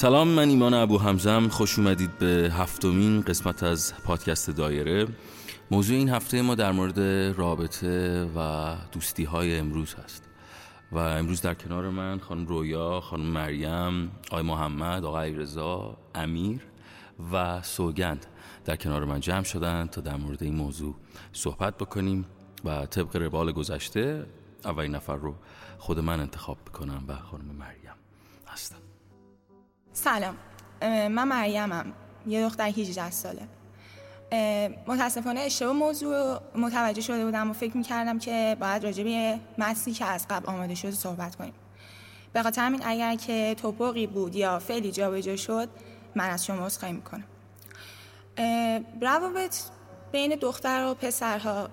سلام من ایمان ابو همزم خوش اومدید به هفتمین قسمت از پادکست دایره. موضوع این هفته ما در مورد رابطه و دوستی های امروز هست. و امروز در کنار من خانم رویا، خانم مریم، آقای محمد، آقای رضا، امیر و سوگند در کنار من جمع شدن تا در مورد این موضوع صحبت بکنیم و طبق روال گذشته اولین نفر رو خود من انتخاب بکنم و خانم مریم هستم. سلام. من مریمم. یه دختر 18 ساله. متاسفانه اشتباه موضوع متوجه شده بودم و فکر می‌کردم که باید راجع به متنی که از قبل آماده شده صحبت کنیم. به خاطر همین اگر که توپقی بود یا فعلی جابجا شد من از شما عذرخواهی می‌کنم. روابط بین دختر و پسرها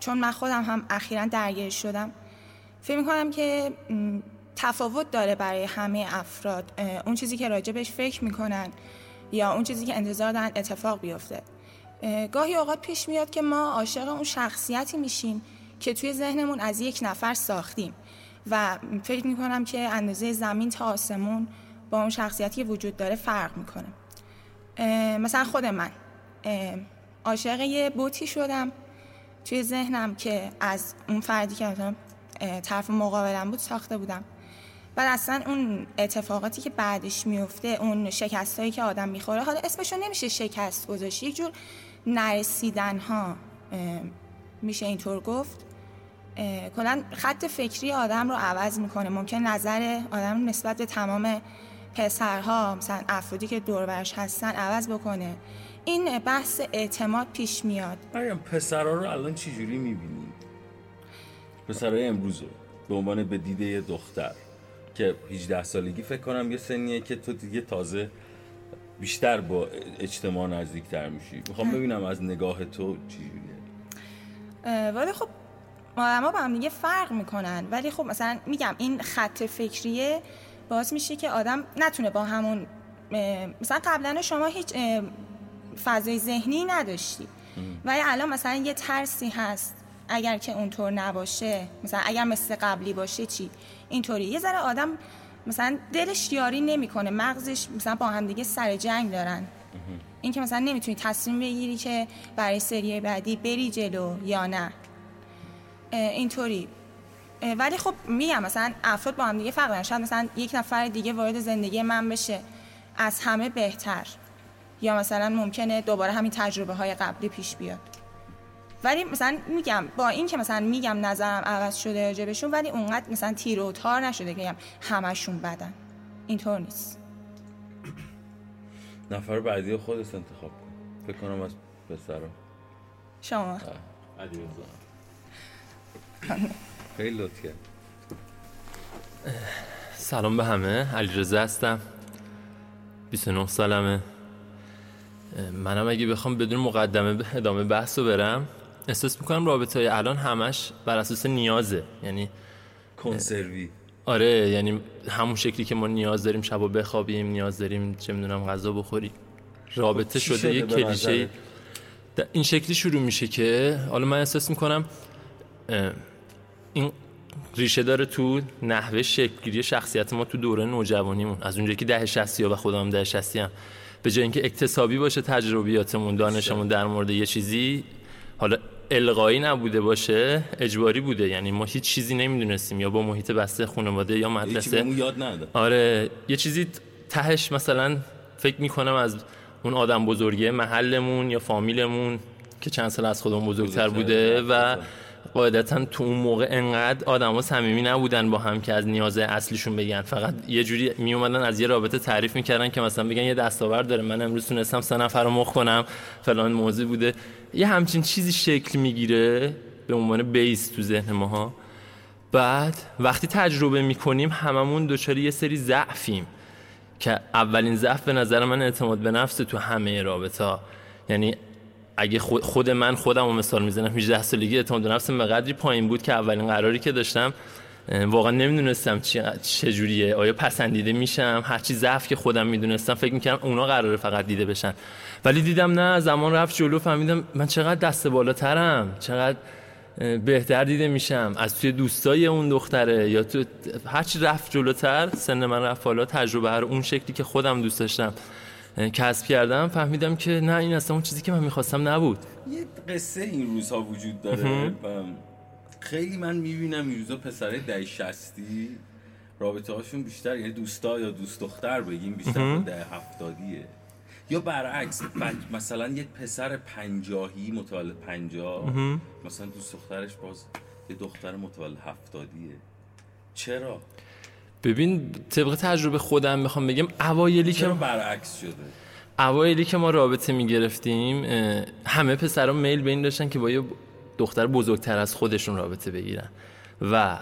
چون من خودم هم اخیرا درگیر شدم فکر می‌کنم که تفاوت داره برای همه افراد. اون چیزی که راجبش فکر می‌کنن یا اون چیزی که انتظار دارن اتفاق بیفته. گاهی اوقات پیش میاد که ما عاشق اون شخصیتی میشیم که توی ذهنمون از یک نفر ساختیم و فکر می‌کنم که اندازه زمین تا آسمون با اون شخصیتی که وجود داره فرق می‌کنه. مثلا خود من. عاشق یه بوتی شدم توی ذهنم که از اون فردی که مثلا طرف مقابلم بود ساخته بودم. بعد اصلا اون اتفاقاتی که بعدش میفته اون شکست که آدم می‌خوره حالا اسمشو نمیشه شکست گذاشت یک جور نرسیدن ها میشه اینطور گفت. کلا خط فکری آدم رو عوض می‌کنه. ممکن نظر آدم نسبت به تمام پسرها مثلا افرادی که دوربرش هستن عوض بکنه. این بحث اعتماد پیش میاد. مریم پسرها رو الان چجوری می‌بینی؟ پسرهای امروز رو به عنوان به دیده یه دختر که 18 سالگی فکر کنم یه سنیه که تو دیگه تازه بیشتر با اجتماع نزدیکتر میشی. می‌خوام ببینم از نگاه تو چجوریه. ولی خب ما با هم دیگه فرق می‌کنن. ولی خب مثلا میگم این خط فکریه باعث میشه که آدم نتونه با همون مثلا قبلا شما هیچ فضای ذهنی نداشتی. ولی الان مثلا یه ترسی هست اگر که اونطور نباشه مثلا اگر مثل قبلی باشه چی؟ اینطوری. یه ذره آدم مثلا دلش یاری نمی‌کنه مغزش مثلا با هم دیگه سر جنگ دارن. این که مثلا نمی‌تونی تصمیم بگیری که برای سری بعدی بری جلو یا نه. اینطوری. ولی خب میگم مثلا افراد با هم دیگه فرق شاید مثلا یک نفر دیگه وارد زندگی من بشه از همه بهتر. یا مثلا ممکنه دوباره همین تجربه های قبلی پیش بیاد. ولی مثلا میگم با این که مثلا میگم نظرم عوض شده راجبشون ولی اونقدر مثلا تیر و تار نشده که همشون بدن. اینطور نیست. نفر بعدی خودت انتخاب کن. فکر کنم از پسرا. شما. علی خیلی لطف سلام به همه. علی رزا هستم. 29 سالمه. منم اگه بخوام بدون مقدمه به ادامه بحث رو برم. احساس می‌کنم رابطه های الان همش بر اساس نیازه. یعنی کنسروی. آره یعنی همون شکلی که ما نیاز داریم شبا بخوابیم نیاز داریم چه می‌دونم غذا بخوریم. رابطه خب شده یه کلیشه این شکلی شروع میشه که حالا من احساس می‌کنم این ریشه داره تو نحوه شکلگیری شخصیت ما تو دوره نوجوانیمون. از اونجایی که ده شستی و خودم ده شستی هم. به جای اینکه اکتسابی باشه تجربیاتمون دانشمون در مورد یه چیزی حالا القایی نبوده باشه اجباری بوده. یعنی ما هیچ چیزی نمی‌دونستیم یا با محیط بسته خانواده یا مدرسه. یاد نده آره یه چیزی تهش مثلا فکر می‌کنم از اون آدم بزرگه محلمون یا فامیلمون که چند سال از خودمون بزرگتر بوده و قاعدتا تو اون موقع انقدر آدما صمیمی نبودن با هم که از نیاز اصلیشون بگن. فقط یه جوری می اومدن از یه رابطه تعریف می‌کردن که مثلا بگن یه دستاورد داره من امروز تونستم سه نفر رو مخ کنم فلان موضوع بوده. یه همچین چیزی شکل می‌گیره به عنوان بیس تو ذهن ماها. بعد وقتی تجربه می‌کنیم هممون دچار یه سری ضعفیم که اولین ضعف به نظر من اعتماد به نفس تو همه رابطه یعنی اگه خود من خودم رو مثال می‌زنم 18 سالگی اعتماد به نفسم به قدری پایین بود که اولین قراری که داشتم واقعا نمی‌دونستم چجوریه. آیا پسندیده میشم؟ هرچی ضعف که خودم می‌دونستم فکر می‌کردم اونا قراره فقط دیده بشن. ولی دیدم نه زمان رفت جلو فهمیدم من چقدر دست بالاترم چقدر بهتر دیده میشم. از توی دوستای اون دختره یا تو هرچی رفت جلوتر سن من رفت بالا تجربه هر اون شکلی که خودم دوست داشتم. کسب کردم فهمیدم که نه این اصلا اون چیزی که من می‌خواستم نبود. یه قصه این روزها وجود داره خیلی من می‌بینم این روزا پسره ده شستی رابطه هاشون بیشتر یعنی دوستا یا دوست دختر بگیم بیشتر ده هفتادیه. یا برعکس مثلا یک پسر پنجاهی متولد پنجاه مثلا دوست دخترش باز یه دختر متولد هفتادیه. چرا؟ ببین طبق تجربه خودم می‌خوام بگم اوایلی که برعکس شده؟ اوایلی که ما رابطه می‌گرفتیم همه پسرها میل به این داشتن که با یه دختر بزرگتر از خودشون رابطه بگیرن. و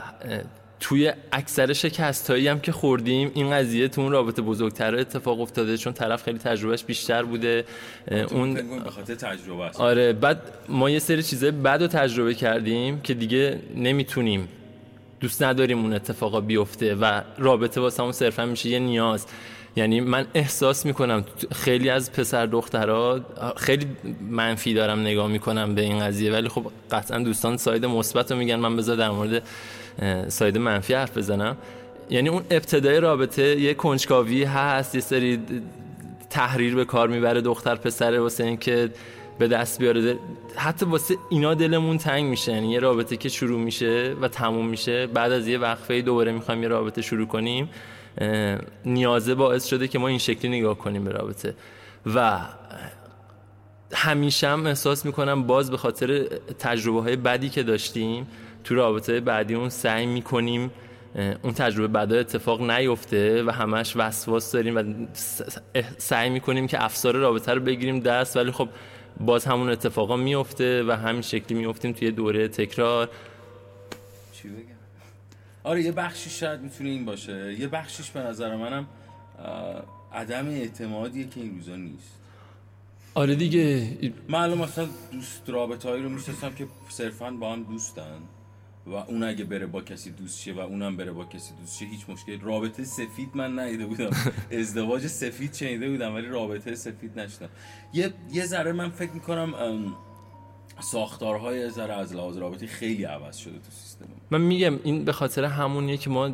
توی اکثر شکستایی هم که خوردیم این قضیه تو اون رابطه بزرگتر اتفاق افتاده چون طرف خیلی تجربهش بیشتر بوده. اون به خاطر تجربه است. آره بعد ما یه سری چیزای بد رو تجربه کردیم که دیگه نمی‌تونیم دوست نداریم اون اتفاقا بیفته و رابطه واسه همون صرفا میشه یه نیاز. یعنی من احساس می‌کنم خیلی از پسر دخترها خیلی منفی دارم نگاه می‌کنم به این قضیه ولی خب قطعا دوستان ساید مثبت رو میگن. من بذار در مورد ساید منفی حرف بزنم. یعنی اون ابتدای رابطه یه کنجکاوی هست یه سری تحریر به کار می‌بره دختر پسره واسه اینکه به دست بیاره. حتی واسه اینا دلمون تنگ میشه. یعنی یه رابطه که شروع میشه و تموم میشه. بعد از یه وقفه دوباره می‌خوایم یه رابطه شروع کنیم. نیازه باعث شده که ما این شکلی نگاه کنیم به رابطه. و همیشه هم احساس می‌کنم باز به خاطر تجربه های بدی که داشتیم تو رابطه بعدی اون سعی می‌کنیم اون تجربه بعدا اتفاق نیفته و همش وسواس داریم و سعی می‌کنیم که افسار رابطه رو بگیریم دست. ولی خب باز همون اتفاقا میفته و همین شکلی میفتیم توی دوره تکرار. چی بگم؟ آره یه بخشیش شاید می‌تونه این باشه. یه بخشیش به نظر منم عدم اعتمادیه که این روزا نیست. آره دیگه. معلوم مثلا دوست رابطه هایی رو می‌شناسم که صرفا با هم دوستن. و اون اگه بره با کسی دوست شه و اونم بره با کسی دوست شه هیچ مشکل رابطه سفید من ندیده بودم. ازدواج سفید شنیده بودم ولی رابطه سفید نشدم. یه یه ذره من فکر می‌کنم ساختارهای ذره از لحاظ رابطی خیلی عوض شده تو سیستم من میگم این به خاطر همونیه که ما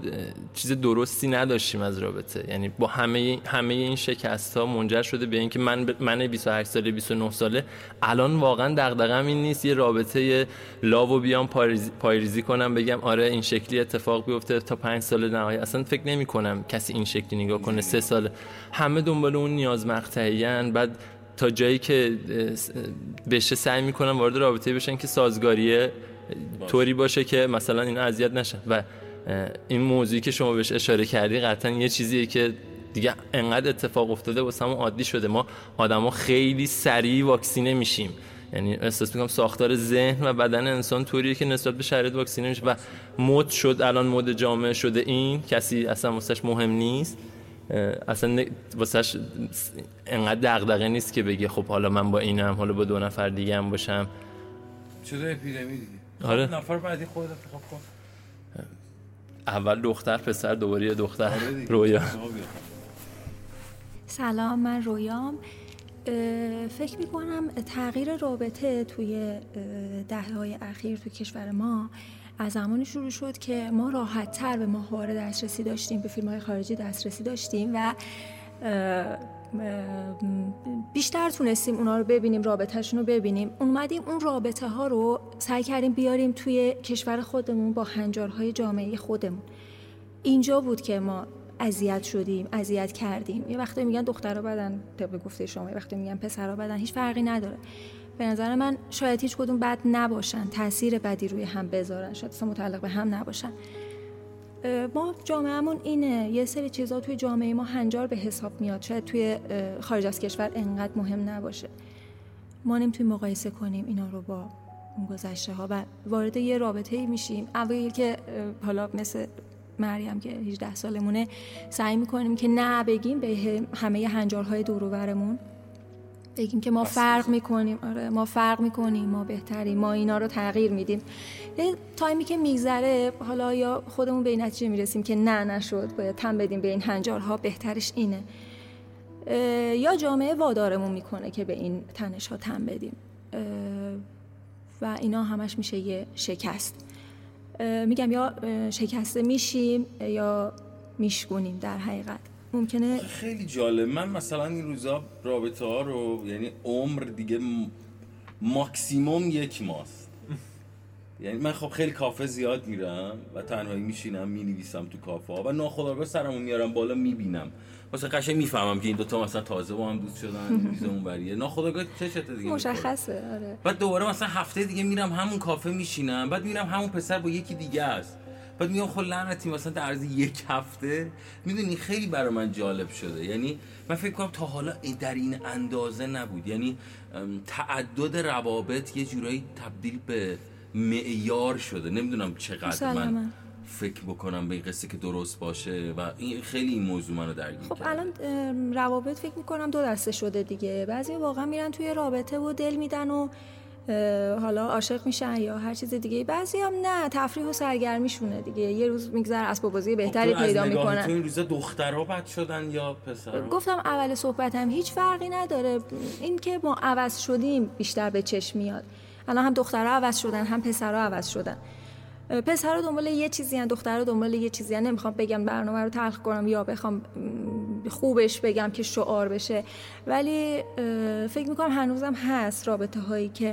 چیز درستی نداشتیم از رابطه. یعنی با همه همه این شکست ها منجر شده به اینکه من من 28 ساله 29 ساله. الان واقعا دغدغه‌م این نیست یه رابطه لاو بیام پایریزی کنم بگم آره این شکلی اتفاق بیفته تا 5 سال نهایی. اصلا فکر نمی کنم کسی این شکلی نگاه کنه سه سال همه دنبال اون نیاز مقطعیان بعد تا جایی که بشه سعی می‌کنن وارد رابطه بشن که سازگاریه طوری باشه که مثلا این اذیت نشه و این موضوعی که شما بهش اشاره کردی قطعا یه چیزیه که دیگه انقدر اتفاق افتاده واسه همون عادی شده. ما آدما خیلی سریع واکسینه میشیم. یعنی احساس می‌کنم ساختار ذهن و بدن انسان طوریه که نسبت به شرایط واکسینه میشه. و مد شد الان مد جامعه شده این. کسی اصلا واسش مهم نیست. اصلا واسهش انقدر دغدغه نیست که بگه خب حالا من با اینم حالا با دو نفر دیگه هم باشم. شده اپیدمی دیگه. آره. خب، نفر بعدی خودت انتخاب کن. اول دختر پسر دوباره دختر. آره رویا. سلام من رویام. فکر می کنم تغییر رابطه توی دهه های اخیر تو کشور ما از زمانی شروع شد که ما راحت تر به ماهواره دسترسی داشتیم به فیلم های خارجی دسترسی داشتیم و بیشتر تونستیم اونا رو ببینیم رابطهشون رو ببینیم. اومدیم اون رابطه ها رو سعی کردیم بیاریم توی کشور خودمون با هنجارهای جامعه خودمون. اینجا بود که ما اذیت شدیم اذیت کردیم. یه وقتی میگن دخترها بدن طبق گفته شما یه وقتی میگن پسرها بدن هیچ فرقی نداره. به نظر من شاید هیچ کدوم بد نباشن تاثیر بدی روی هم بذارن. شاید اصلا متعلق به هم نباشن. ما جامعهمون اینه. یه سری چیزا توی جامعه ما هنجار به حساب میاد. شاید توی خارج از کشور انقدر مهم نباشه. ما نمی‌تونیم مقایسه کنیم اینا رو با اون گذشته ها و وارد یه رابطه ای میشیم. اولی که حالا مثل مریم که 18 سالمونه سعی می‌کنیم که نه بگیم به همه هنجارهای دور بگیم که ما فرق می‌کنیم. آره ما فرق می‌کنیم ما بهتریم ما اینا رو تغییر میدیم. یه تایمی که میگذره حالا یا خودمون به این نتیجه می‌رسیم که نه نشد باید تم بدیم به این هنجارها بهترش اینه. یا جامعه وادارمون می‌کنه که به این تنش ها تم بدیم و اینا همش میشه یه شکست. میگم یا شکسته میشیم یا میشکنیم در حقیقت. ممکنه خیلی جالب. من مثلا این روزا رابطه ها رو یعنی عمر دیگه ماکسیموم یک ماست. یعنی من خب خیلی کافه زیاد میرم و تنهایی میشینم می‌نویسم تو کافه ها و ناخداگاه سرمو میارم بالا می‌بینم. واسه قشنگ می‌فهمم که این دوتا مثلا تازه با هم دوست شدن میز اون بریه ناخداگاه چشته دیگه؟ مشخصه آره. بعد دوباره مثلا هفته دیگه میرم همون کافه میشینم بعد میرم همون پسر با یکی دیگه است. بعد میگم خب لعنتی مثلا در عرض یک هفته می‌دونی خیلی برای من جالب شده. یعنی من فکر کنم تا حالا در این اندازه نبود. یعنی تعدد روابط یه جورایی تبدیل به معیار شده. نمی‌دونم چقدر من فکر بکنم به این قصه که درست باشه و این خیلی این موضوع منو درگیر خب الان روابط فکر می‌کنم دو دسته شده دیگه. بعضی واقعا میرن توی رابطه و دل میدن و حالا عاشق میشن یا هر چیز دیگه. بعضی هم نه تفریح و سرگرمیشونه دیگه. یه روز میگذر اسباب بازی بهتری خب پیدا می‌کنن. تو این روزا دخترها بد شدن یا پسرها؟ گفتم اول صحبتم هیچ فرقی نداره. این که ما عوض شدیم بیشتر به چشم میاد. الان هم دخترها عوض شدن هم پسرها عوض شدن. پسرها دنبال یه چیزی هن دخترها دنبال یه چیزی هن نمی‌خوام بگم برنامه رو تلخ کنم یا بخوام خوبش بگم که شعار بشه. ولی فکر می‌کنم هنوزم هست رابطه هایی که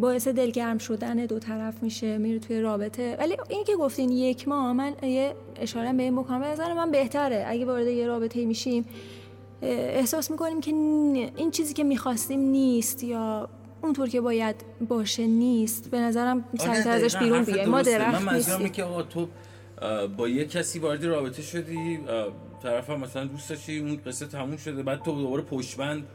باعث دلگرم شدن دو طرف میشه میره توی رابطه. ولی این که گفتین یک ماه من یه اشاره به این بکنم. به نظر من بهتره. اگه وارد یه رابطه میشیم احساس می‌کنیم که این چیزی که می‌خواستیم نیست یا اونطور که باید باشه نیست. به نظرم سریعتر ازش بیرون بیایم. ما درخت من نیستیم. که آقا تو با یه کسی وارد رابطه شدی طرف هم مثلا دوست داشتی اون قصه تموم شده بعد تو دوباره پشتبند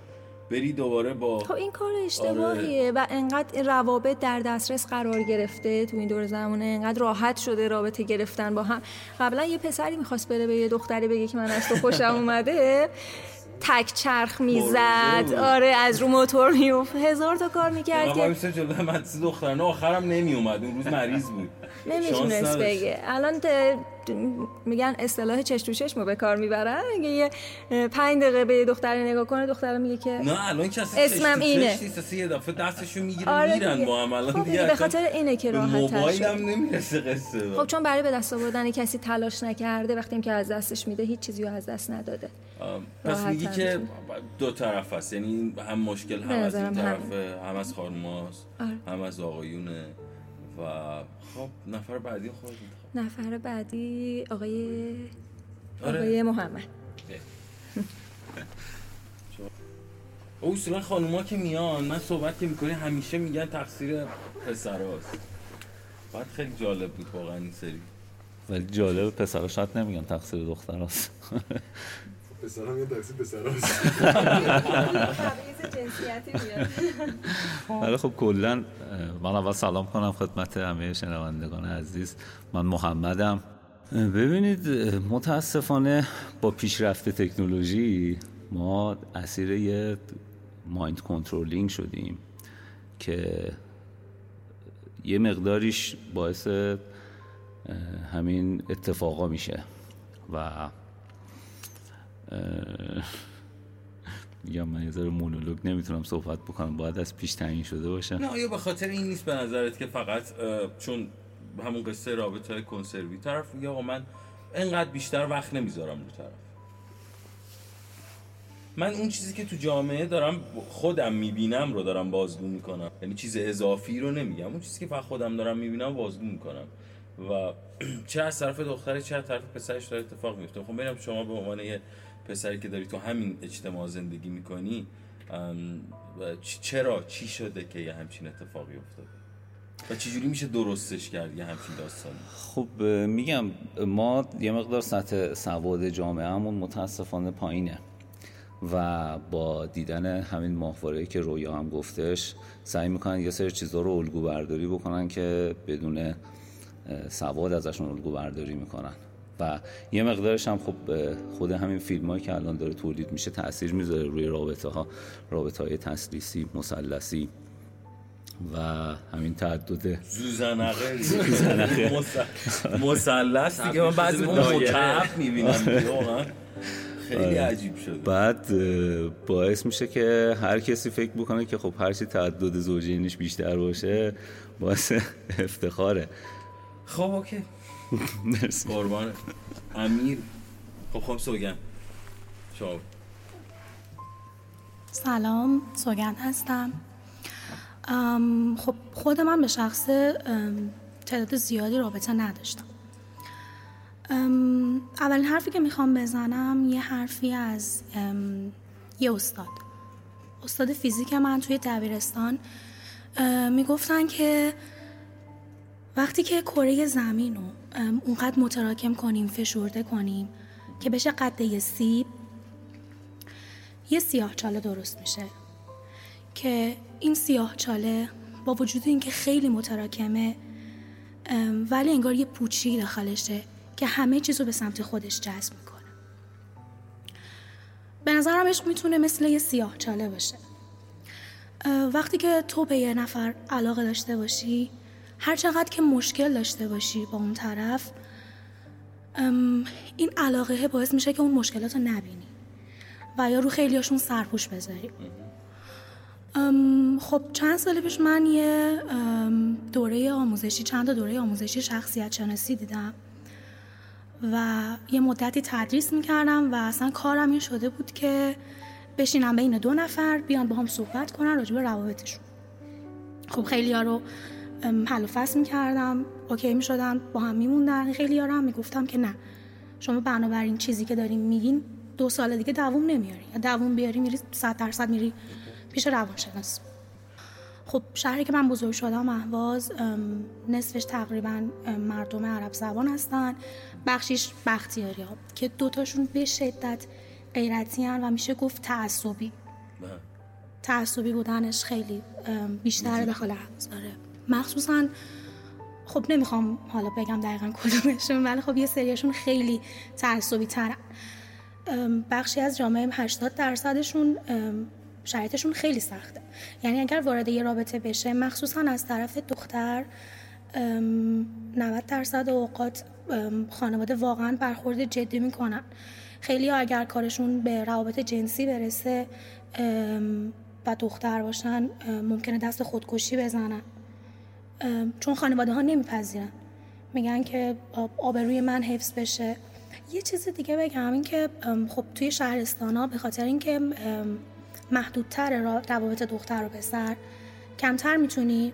بری دوباره با خب این کار اشتباهیه آره. و انقدر روابط در دسترس قرار گرفته تو این دور زمانه انقدر راحت شده رابطه گرفتن با هم. قبلا یه پسری می‌خواست بره به یه دختری بگه که من از تو خوشم اومده تک چرخ می‌زد. آره از رو موتور میوف هزار تا کار می‌کرد که من دخترانه آخرم نمی اومد اون روز مریض بود. نمی‌تونست بگه. الان میگن اصطلاح چش تو به کار می‌برن میگه یه پنج دقیقه به دختری نگاه کنه دختر میگه که نه الان که اسمم اینه. یه دفعه دستشو می‌گیره آره میرن با هم. الان خب دیگه به خاطر اینه که راحت موبایل هم نمی‌رسه قصه خب چون برای به دست آوردن کسی تلاش نکرده وقتی که از دستش میده هیچ چیزی رو از دست نداده. پس میگی که دو طرف هست. یعنی هم مشکل هم از این طرف هم از خانماست آره. هم از آقایونه خب نفر بعدی خود نفر بعدی آقای آره. آقای محمد. اصولا خانوما که میان من صحبت که می‌کنی همیشه میگن تقصیر پسراست بعد خیلی جالب بود واقعا این سری. ولی جالب پسرا شاید نمیگن تقصیر دختراست پسرا میگن تقصیر پسراست ولی خب کلا من اول سلام کنم خدمت همه شنوندگان عزیز. من محمدم. ببینید متاسفانه با پیشرفت تکنولوژی ما اسیر یه مایند کنترلینگ شدیم که یه مقداریش باعث همین اتفاقا میشه و یا من یه مونولوگ نمی‌تونم صحبت بکنم باید از پیش تعیین شده باشه. نه آیا به خاطر این نیست به نظرت که فقط چون همون قصه رابطه های کنسروی طرف میگه من انقدر بیشتر وقت نمی‌ذارم رو طرف. من اون چیزی که تو جامعه دارم خودم می‌بینم رو دارم بازگو می‌کنم. یعنی چیز اضافی رو نمیگم. اون چیزی که فقط خودم دارم می‌بینم بازگو می‌کنم. و چه از طرف دختری چه از طرف پسرش داره اتفاق میفته. خب ببینم شما به عنوان یه پسری که داری تو همین اجتماع زندگی می‌کنی چرا؟ چی شده که یه همچین اتفاقی افتاده؟ و چجوری میشه درستش کرد یه همچین داستانی؟ خب میگم ما یه مقدار سطح سواد جامعه همون متاسفانه پایینه و با دیدن همین ماهواره که رویا هم گفتش سعی می‌کنن یه سری چیزها رو الگو برداری بکنن که بدون سواد ازشون الگو برداری می‌کنن. و یه مقدارش هم خب خود همین فیلم هایی که الان داره تولید میشه تاثیر می‌ذاره روی رابطه ها رابطه های تسلیسی مسلسی و همین تعدد زوزنقه. زوزنقه. مثلث دیگه. من بعضی اون متعب می‌بینم خیلی آره. عجیب شده. بعد باعث میشه که هر کسی فکر بکنه که خب هرچی تعدد زوجینش بیشتر باشه باعث افتخاره. خب اوکی. مرسی. قربانه امیر. خب خب سوگن. شما. سلام سوگند هستم. خب خود من به شخص تعداد زیادی رابطه نداشتم. اولین حرفی که می‌خوام بزنم یه حرفی از یه استاد. استاد فیزیک من توی دبیرستان. می‌گفتن که وقتی که کره زمین رو اونقدر متراکم کنیم فشرده کنیم که بشه قد یه سیب یه سیاه چاله درست میشه. که این سیاه چاله با وجود اینکه خیلی متراکمه ولی انگار یه پوچی داخلشه که همه چیز رو به سمت خودش جذب می‌کنه. به نظرم عشق می‌تونه مثل یه سیاه چاله باشه. وقتی که تو به یه نفر علاقه داشته باشی هر چقدر که مشکل داشته باشی با اون طرف این علاقه باعث میشه که اون مشکلات رو نبینی و یا رو خیلیاشون سرپوش بذاری. خب چند سال پیش من یه دوره آموزشی چند دوره آموزشی شخصیت شناسی دیدم و یه مدتی تدریس می‌کردم و اصلا کارم این شده بود که بشینم بین دو نفر بیان با هم صحبت کنن راجع به روابطشون. خب خیلی ها رو حل و فصل می‌کردم اوکی می‌شدن با هم میموندن. خیلی هم می‌گفتم که نه. شما بنابراین چیزی که داریم میگین دو سال دیگه دووم نمیاری. یا دووم بیاری میری صد درصد میری پیش روانشناس. خب شهری که من بزرگ شدم اهواز نصفش تقریبا مردم عرب زبان هستن. بخشیش بختیاری ها که دوتاشون به شدت غیرتی هن و میشه گفت تعصبی. تعصبی بودنش خیلی بیشتر داخل اهواز. داره مخصوصا خب نمی‌خوام حالا بگم دقیقا کدومشون ولی خب یه سریشون خیلی تعصبی ترن بخشی از جامعه 80 درصدشون شرایطشون خیلی سخته. یعنی اگر وارد یه رابطه بشه مخصوصا از طرف دختر ام، 90 درصد اوقات خانواده واقعا برخورد جدی می‌کنن. خیلی اگر کارشون به روابط جنسی برسه و دختر باشن ممکنه دست خودکشی بزنن. چون خانواده ها نمیپذیرن. میگن که آب- آبروی من حفظ بشه. یه چیز دیگه بگم این که خب توی شهرستان ها به خاطر اینکه محدودتر روابط دختر و پسر کمتر می‌تونی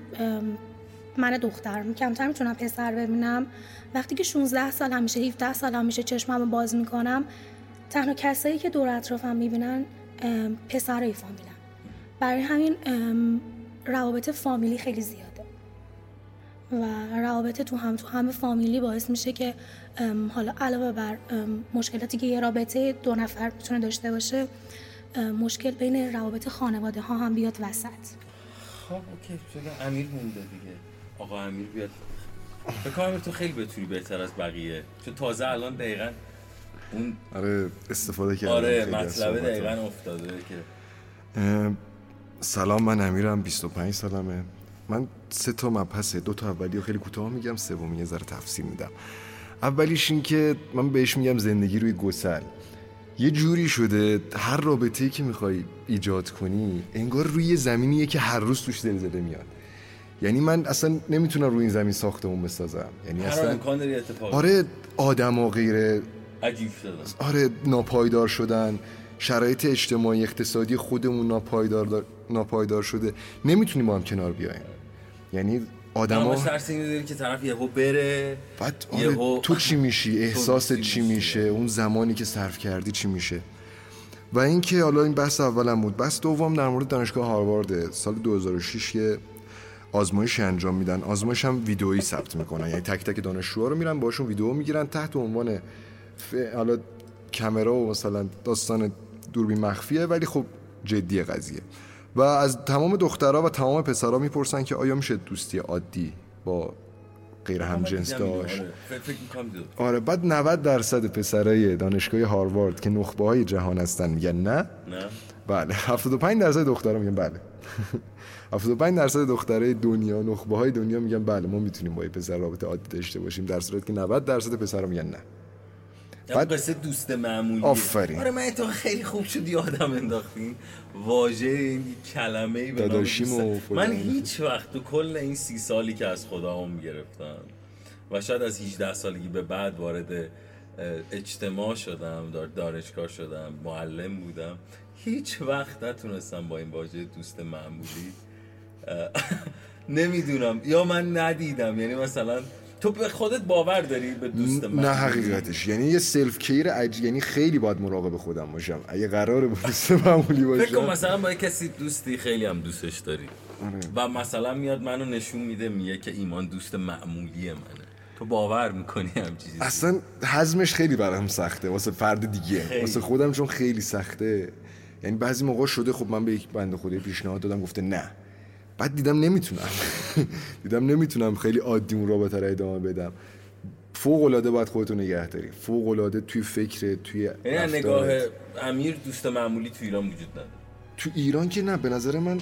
من دختر کمتر می‌تونم پسر ببینم. وقتی که 16 سالم میشه 17 سالم میشه چشممو باز می‌کنم تنها کسایی که دور اطرافم می‌بینن پسرای فامیلم برای همین روابط فامیلی خیلی زیاده و روابط تو هم تو همه فامیلی باعث میشه که حالا علاوه بر مشکلاتی که یه رابطه دو نفر می‌تونه داشته باشه مشکل بین روابط خانواده ها هم بیاد وسط. خب اوکی شده امیر مونده دیگه. آقا امیر بیاد. فکر کنم تو خیلی بتونی بهتر از بقیه. چون تازه الان دقیقا اون آره استفاده کردم. آره مطلبه صحبت‌ها. دقیقا افتاده که. سلام من امیرم 25 سالمه. من سه تا مبحثه. دو تا اولی رو خیلی کوتاه میگم سومی یه ذره تفصیل میدم. اولیش این که من بهش میگم زندگی روی گسل. یه جوری شده هر رابطه‌ای که می‌خوای ایجاد کنی انگار روی زمینیه که هر روز توش زلزله میاد. یعنی من اصلا نمی‌تونم روی این زمین ساختمون بسازم. یعنی هر اصلا امکان داری اتفاق آره آدم و غیره. عجیب شده آره ناپایدار شدن. شرایط اجتماعی اقتصادی خودمون ناپایدار ناپایدار شده. نمی‌تونیم با هم کنار بیایم. یعنی آدم آدما ترس اینو داری که طرف یهو بره بعد یهو- آره تو چی میشی؟ احساست چی؟ میشه؟ اون زمانی که صرف کردی چی میشه؟ و اینکه حالا این بحث اولم بود. بحث دوم در مورد دانشگاه هاروارد سال 2006 یه آزمایش انجام میدن. آزمایش هم ویدئویی ثبت می‌کنن. یعنی تک تک دانشجوها رو میرن باشون ویدئو می‌گیرن تحت عنوان ف- حالا کامرا و مثلا داستان دوربین مخفیه ولی خب جدی قضیه. و از تمام دخترها و تمام پسرها می‌پرسن که آیا میشه دوستی عادی با غیر هم جنس داشت؟ آره. آره بعد 90 درصد پسرای دانشگاه هاروارد که نخبه های جهان هستن میگن نه؟ نه. بله 75 درصد دخترها میگن بله. 75 درصد دخترای دنیا نخبه های دنیا میگن بله ما می‌تونیم با یه پسر رابطه عادی داشته باشیم در صورتی که 90 درصد پسرها میگن نه. بعد قصه دوست معمولی آفرین. آره من تو خیلی خوب شد یادم انداختین. واژه این کلمه ای به من هیچ وقت تو کل این سی سالی که از خدا هم گرفتم و شاید از 18 سالگی به بعد وارد اجتماع شدم دار دانشگاه شدم معلم بودم. هیچ وقت نتونستم با این واژه دوست معمولی نمی‌دونم. یا من ندیدم. یعنی مثلا تو به خودت باور داری به دوست نه حقیقتش. یعنی یه سلف کیر عج... یعنی خیلی باید مراقب خودم باشم. اگه قراره با دوست معمولی باشم. فکر مثلا با کسی دوستی خیلی هم دوستش داری. آره. و مثلا میاد منو نشون میده میگه که ایمان دوست معمولی منه. تو باور می‌کنی هم چیزی؟ اصلا حزمش خیلی برام سخته. واسه فرد دیگه. واسه خودم چون خیلی سخته. یعنی بعضی موقع شده خب من به یک بنده خدای پیشنهاد دادم گفته نه. بعد دیدم نمی‌تونم. دیدم نمی‌تونم خیلی عادی اون رابطه رو ادامه بدم. فوق العاده باید خودتو نگه داری. فوق العاده توی فکر توی یعنی نگاه امیر دوست معمولی تو ایران وجود نداره. تو ایران که نه به نظر من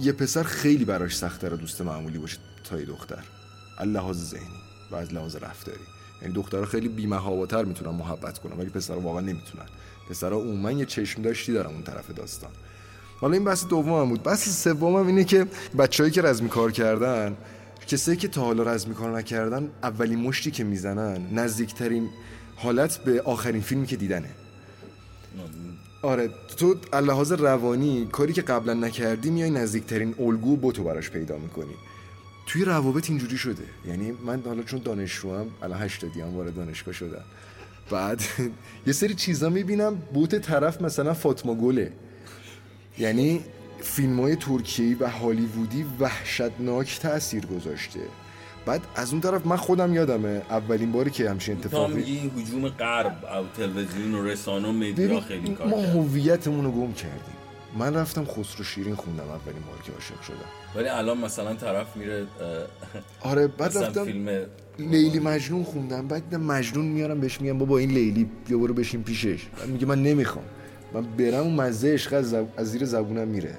یه پسر خیلی براش سخته رو دوست معمولی باشه تا یه دختر. لحاظ ذهنی و از لحاظ رفتاری. یعنی دخترها خیلی بی‌محاباتر می‌تونن محبت کنن ولی پسرها واقعا نمی‌تونن. پسرها عموما یه چشم داشتی دارن اون طرف داستان. حالا این بحث دومم بود. بحث سومم اینه که بچه‌ای که رزمی کار کردن کسایی که تا حالا رزمی کار نکردن اولین مشتی که می‌زنن نزدیکترین حالت به آخرین فیلمی که دیدنه. آره تو لحاظ روانی کاری که قبلا نکردی میای نزدیکترین الگو بوتو براش پیدا می‌کنی. توی روابط اینجوری شده. یعنی من حالا چون دانشجوام الان هشتادی هم وارد دانشگاه شدم. بعد یه سری چیزا می‌بینم بوت طرف مثلا فاطمه گله. یعنی فیلم های ترکیهی و هالیوودی وحشتناک تاثیر گذاشته. بعد از اون طرف من خودم یادمه اولین باری که همچین اتفاقی این هجوم غرب او تلویزیون و رسانه و مدیا خیلی کار ما هویتمون رو گم کردیم. من رفتم خسرو شیرین خوندم اولین بار که عاشق شدم. ولی الان مثلا طرف میره آره بعد رفتم فیلم لیلی مجنون خوندم. بعد مجنون میارم بهش میگم بابا این لیلی بیا برو بشین پیشش. میگه من نمی‌خوام. من برم اون مزه عشق از, زیر زبونم میره.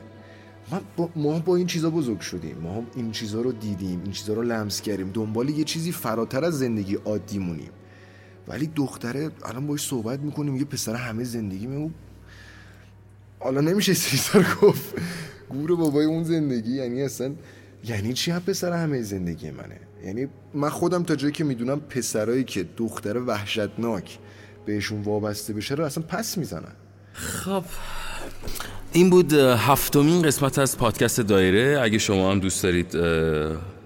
ما با, ما با این چیزا بزرگ شدیم. ما هم این چیزا رو دیدیم این چیزا رو لمس کردیم. دنبال یه چیزی فراتر از زندگی عادی مونیم. ولی دختره الان باش صحبت می‌کنیم یه پسر همه زندگی میمون حالا نمیشه سر گفت. گور بابای اون زندگی یعنی اصلا یعنی چی هم پسر همه زندگی منه؟ یعنی من خودم تا جایی که می‌دونم پسرایی که دختر وحشتناک بهشون وابسته بشه رو اصلا پس می‌زنن. خب. این بود هفتمین قسمت از پادکست دایره. اگه شما هم دوست دارید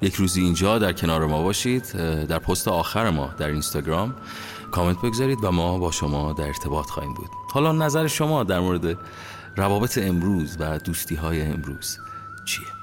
یک روزی اینجا در کنار ما باشید در پست آخر ما در اینستاگرام کامنت بگذارید و ما با شما در ارتباط خواهیم بود. حالا نظر شما در مورد روابط امروز و دوستی های امروز چیه؟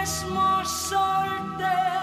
mismo sol te